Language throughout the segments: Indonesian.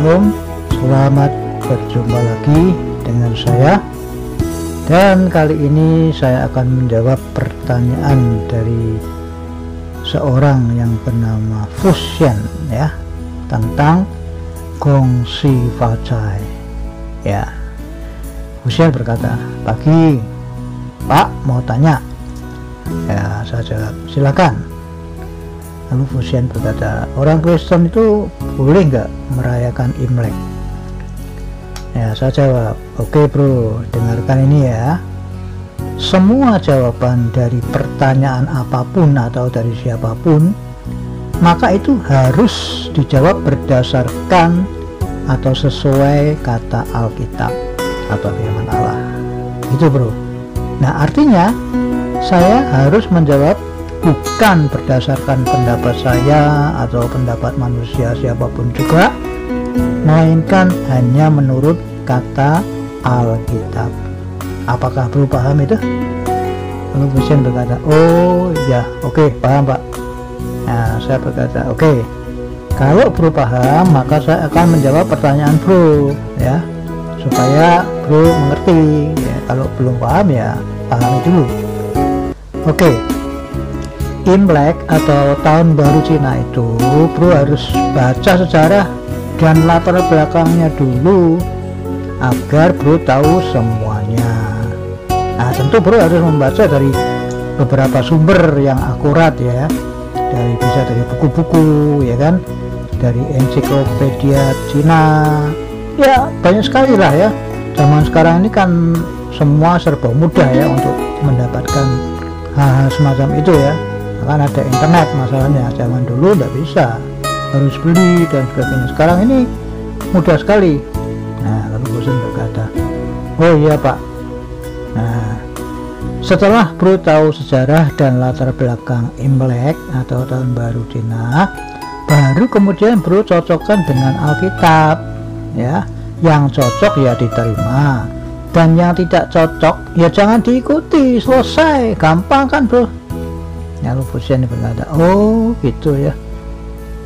Shalom, selamat berjumpa lagi dengan saya. Dan kali ini saya akan menjawab pertanyaan dari seorang yang bernama Fusian ya tentang Gongsi Fajai. Ya Fusian berkata pagi Pak mau tanya. Ya saya jawab silakan lalu Fusian berkata orang Kristen itu boleh nggak merayakan Imlek? Ya saya jawab oke okay, bro dengarkan ini ya. Semua jawaban dari pertanyaan apa pun atau dari siapa pun maka itu harus dijawab berdasarkan atau sesuai kata Alkitab atau firman Allah. Itu bro. Nah artinya saya harus menjawab bukan berdasarkan pendapat saya atau pendapat manusia siapa pun juga melainkan hanya menurut kata Alkitab apakah perlu paham itu lalu Fusian berkata oh ya oke okay, paham pak nah saya berkata oke okay. kalau bro paham maka saya akan menjawab pertanyaan bro ya supaya bro mengerti ya kalau belum paham ya pahami dulu oke okay. Imlek atau tahun baru Cina itu bro harus baca sejarah dan latar belakangnya dulu agar bro tahu semuanya. Nah tentu bro harus membaca dari beberapa sumber yang akurat ya. Dari bisa dari buku-buku ya kan? Dari ensiklopedia Cina. Ya banyak sekali lah ya. Zaman sekarang ini kan semua serba mudah ya untuk mendapatkan hal-hal semacam itu ya kan ada internet masalahnya. Zaman dulu tidak bisa harus beli dan sebagainya. Sekarang ini mudah sekali. Nah lalu bosan berkata oh iya pak. Nah setelah bro tahu sejarah dan latar belakang Imlek atau tahun baru Cina baru kemudian bro cocokkan dengan Alkitab ya. Yang cocok ya diterima dan yang tidak cocok ya jangan diikuti. Selesai gampang kan bro lalu Fusian berkata oh gitu ya.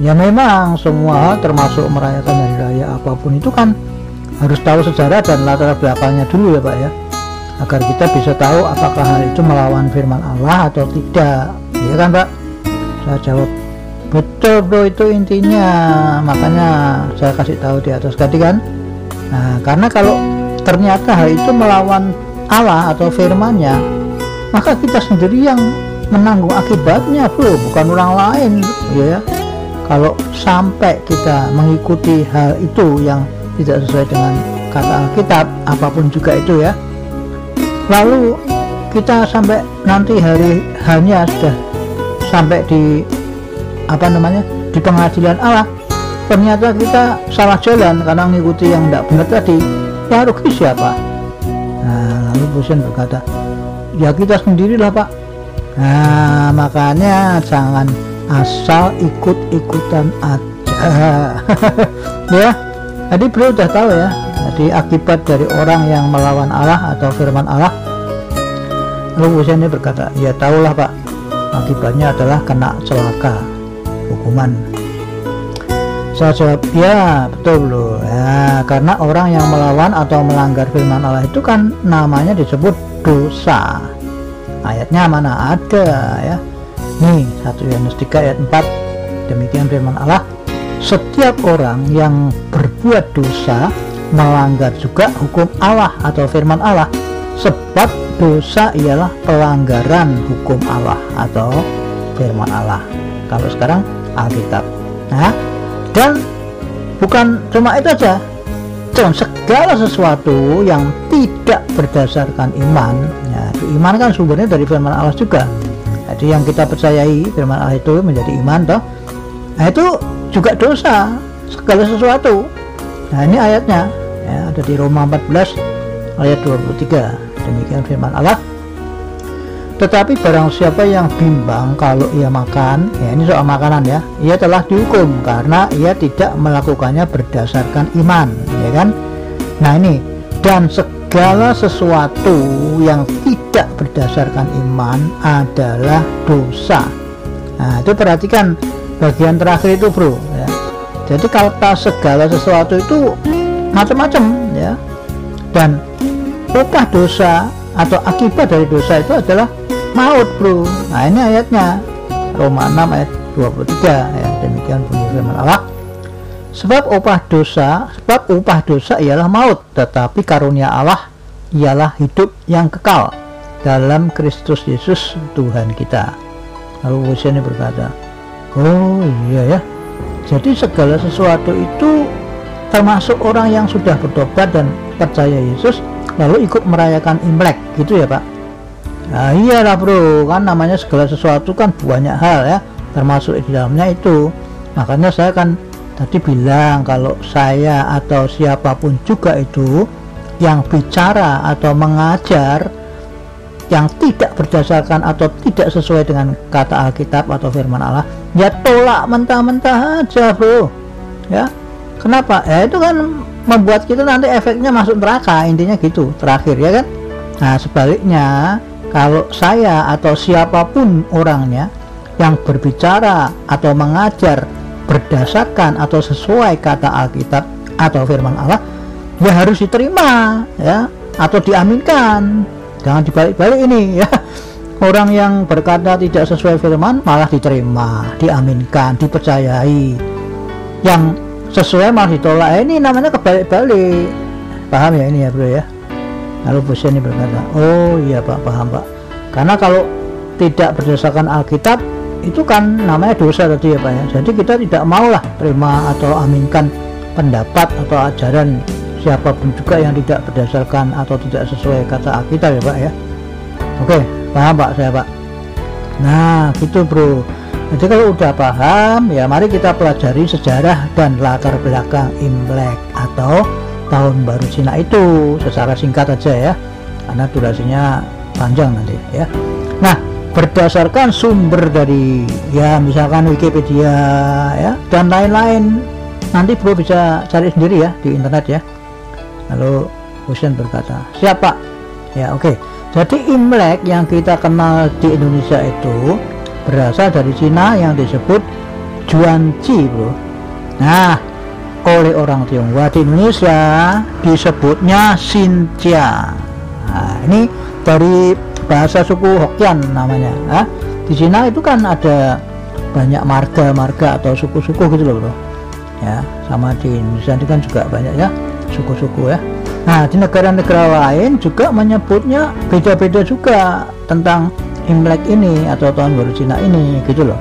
Ya memang semua termasuk merayakan hari raya apa pun itu kan harus tahu sejarah dan latar belakangnya dulu ya Pak ya. Agar kita bisa tahu apakah hal itu melawan firman Allah atau tidak. Ya kan Pak? Saya jawab betul bro itu intinya. Makanya saya kasih tahu di atas tadi kan. Nah karena kalau ternyata hal itu melawan Allah atau firmannya maka kita sendiri yang menanggung akibatnya bro. Bukan orang lain ya kalau sampai kita mengikuti hal itu yang tidak sesuai dengan kata Alkitab apa pun juga itu ya. Lalu kita sampai nanti hari hanya sudah sampai di apa namanya di pengadilan. Allah ternyata kita salah jalan karena mengikuti yang tidak benar tadi. Ya rugi siapa? Nah lalu Busen berkata ya kita sendirilah pak nah makanya jangan asal ikut-ikutan aja. Ya jadi beliau sudah tahu ya jadi akibat dari orang yang melawan Allah atau firman Allah lalu ini berkata ya tahulah pak akibatnya adalah kena celaka hukuman. Saya jawab ya betul loh ya karena orang yang melawan atau melanggar firman Allah itu kan namanya disebut dosa ayatnya mana ada ya. Nih 1 Yohanes 3 ayat 4 demikian firman Allah. Setiap orang yang berbuat dosa melanggar juga hukum Allah atau firman Allah. Sebab dosa ialah pelanggaran hukum Allah atau firman Allah. Kalau sekarang Alkitab. Nah dan bukan cuma itu aja. Dan segala sesuatu yang tidak berdasarkan iman ya iman kan sumbernya dari firman Allah juga. Jadi yang kita percayai firman Allah itu menjadi iman toh nah itu juga dosa segala sesuatu. Nah ini ayatnya ya, ada di Roma 14 ayat 23 demikian firman Allah. Tetapi barang siapa yang bimbang kalau ia makan ya ini soal makanan ya ia telah dihukum karena ia tidak melakukannya berdasarkan iman ya kan nah ini. Dan segala sesuatu yang tidak berdasarkan iman adalah dosa. Nah itu perhatikan bagian terakhir itu bro ya. jadi kata segala sesuatu itu macam-macam ya. Dan upah dosa atau akibat dari dosa itu adalah maut bro. Nah ini ayatnya. Roma 6 ayat 23 ya. Demikian bunyi firman Allah sebab upah dosa sebab upah dosa ialah maut tetapi karunia Allah ialah hidup yang kekal dalam Kristus Yesus Tuhan kita. Lalu ini berkata oh iya ya. Jadi segala sesuatu itu termasuk orang yang sudah bertobat dan percaya Yesus lalu ikut merayakan Imlek gitu ya Pak. Nah iyalah bro. Kan namanya segala sesuatu kan banyak hal ya termasuk di dalamnya itu. Makanya saya kan tadi bilang kalau saya atau siapa pun juga itu yang bicara atau mengajar yang tidak berdasarkan atau tidak sesuai dengan kata Alkitab atau firman Allah ya tolak mentah-mentah aja bro ya. Kenapa? Ya itu kan membuat kita nanti efeknya masuk neraka intinya gitu terakhir ya kan? Nah sebaliknya kalau saya atau siapa pun orangnya yang berbicara atau mengajar berdasarkan atau sesuai kata Alkitab atau firman Allah ya harus diterima ya atau diaminkan. Jangan dibalik-balik ini ya. Orang yang berkata tidak sesuai firman malah diterima diaminkan dipercayai. Yang sesuai malah ditolak. Eh, ini namanya kebalik-balik. Paham ya ini ya bro ya? Lalu bos ini berkata oh iya pak paham pak. Karena kalau tidak berdasarkan Alkitab itu kan namanya dosa tadi ya pak ya. Jadi kita tidak maulah terima atau aminkan pendapat atau ajaran siapa pun juga yang tidak berdasarkan atau tidak sesuai kata Alkitab ya pak ya. Oke paham pak saya pak? Nah gitu bro. Jadi kalau udah paham ya mari kita pelajari sejarah dan latar belakang Imlek atau tahun baru Cina itu secara singkat aja ya karena durasinya panjang nanti ya. Nah berdasarkan sumber dari ya misalkan Wikipedia ya dan lain-lain. Nanti bro bisa cari sendiri ya di internet ya. Lalu Husen berkata siapa ya oke. Okay. jadi Imlek yang kita kenal di Indonesia itu berasal dari Cina yang disebut Juanji bro nah oleh orang Tionghoa di Indonesia disebutnya Xinjia. Nah ini dari bahasa suku Hokkien namanya nah, di Cina itu kan ada banyak marga-marga atau suku-suku gitu loh bro. Ya sama di Indonesia itu kan juga banyak ya suku-suku ya. Nah di negara-negara lain juga menyebutnya beda-beda juga tentang Imlek ini atau tahun baru Cina ini gitu loh.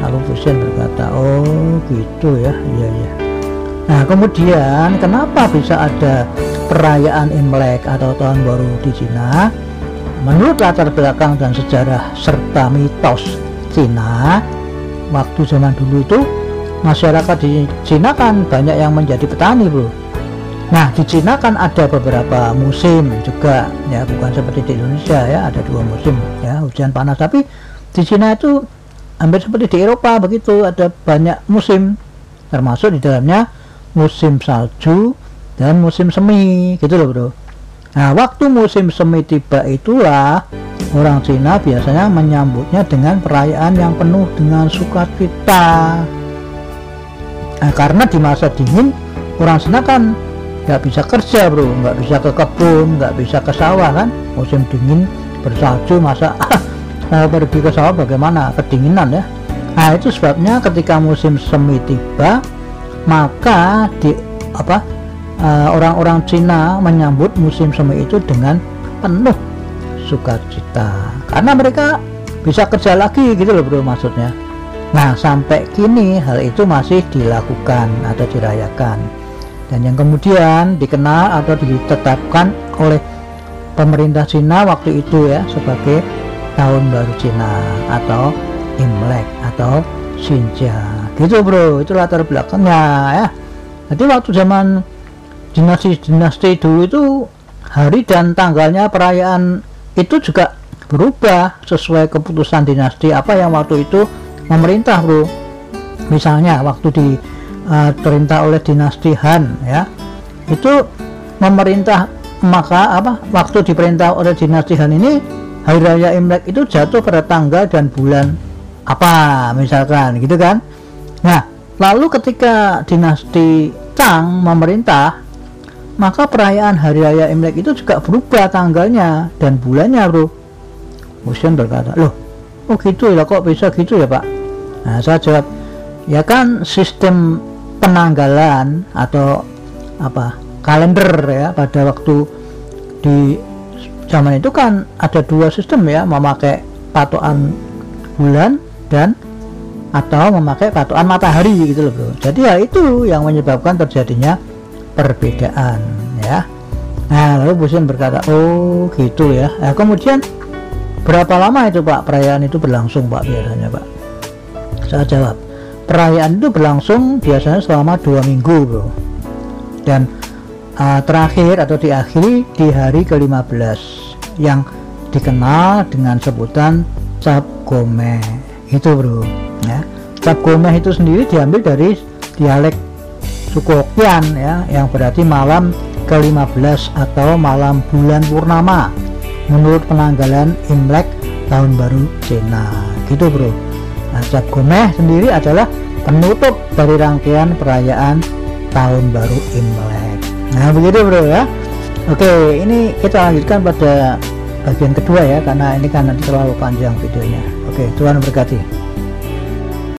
Lalu Fusion berkata oh gitu ya iya iya. Nah kemudian kenapa bisa ada perayaan Imlek atau tahun baru di Cina menurut latar belakang dan sejarah serta mitos Cina waktu zaman dulu itu masyarakat di Cina kan banyak yang menjadi petani bro Nah di Cina kan ada beberapa musim juga ya bukan seperti di Indonesia ya ada dua musim ya hujan panas. Tapi di Cina itu hampir seperti di Eropa begitu ada banyak musim termasuk di dalamnya musim salju dan musim semi gitu loh bro Nah waktu musim semi tiba itulah orang Cina biasanya menyambutnya dengan perayaan yang penuh dengan sukacita. Nah, karena di masa dingin orang Cina kan nggak bisa kerja bro. Nggak bisa ke kebun nggak bisa ke sawah kan? Musim dingin bersalju masa mau pergi ke sawah bagaimana? Kedinginan ya. Nah itu sebabnya ketika musim semi tiba maka di apa orang-orang uh, Cina menyambut musim semi itu dengan penuh sukacita. Karena mereka bisa kerja lagi gitu loh bro maksudnya. Nah sampai kini hal itu masih dilakukan atau dirayakan. Dan yang kemudian dikenal atau ditetapkan oleh pemerintah Cina waktu itu ya sebagai tahun baru Cina atau Imlek atau Xinjia gitu bro itu latar belakangnya ya. Jadi waktu zaman dinasti-dinasti dulu itu hari dan tanggalnya perayaan itu juga berubah sesuai keputusan dinasti. Apa yang waktu itu memerintah bro? Misalnya waktu di uh, oleh dinasti Han ya. Itu memerintah maka apa waktu diperintah oleh dinasti Han ini hari raya Imlek itu jatuh pada tanggal dan bulan apa misalkan gitu kan? Nah lalu ketika dinasti Tang memerintah maka perayaan hari raya Imlek itu juga berubah tanggalnya dan bulannya bro. Husain berkata loh oh gitu ya kok bisa gitu ya pak? Nah saya jawab ya kan sistem penanggalan atau apa kalender ya pada waktu di zaman itu kan ada dua sistem ya memakai patokan bulan dan atau memakai patokan matahari gitu loh bro. Jadi ya itu yang menyebabkan terjadinya perbedaan ya. Nah lalu Busin berkata oh gitu ya. Nah, kemudian berapa lama itu pak perayaan itu berlangsung pak biasanya pak? Saya jawab perayaan itu berlangsung biasanya selama dua minggu bro dan uh, terakhir atau diakhiri di hari ke-15 yang dikenal dengan sebutan cap gome itu bro ya. Cap gome itu sendiri diambil dari dialek suku Hokkien ya yang berarti malam ke-15 atau malam bulan purnama. Menurut penanggalan Imlek tahun baru Cina. Gitu bro. Nah Cap Gomeh sendiri adalah penutup dari rangkaian perayaan tahun baru Imlek. Nah begitu bro ya. Oke ini kita lanjutkan pada bagian kedua ya karena ini kan nanti terlalu panjang videonya. Oke Tuhan berkati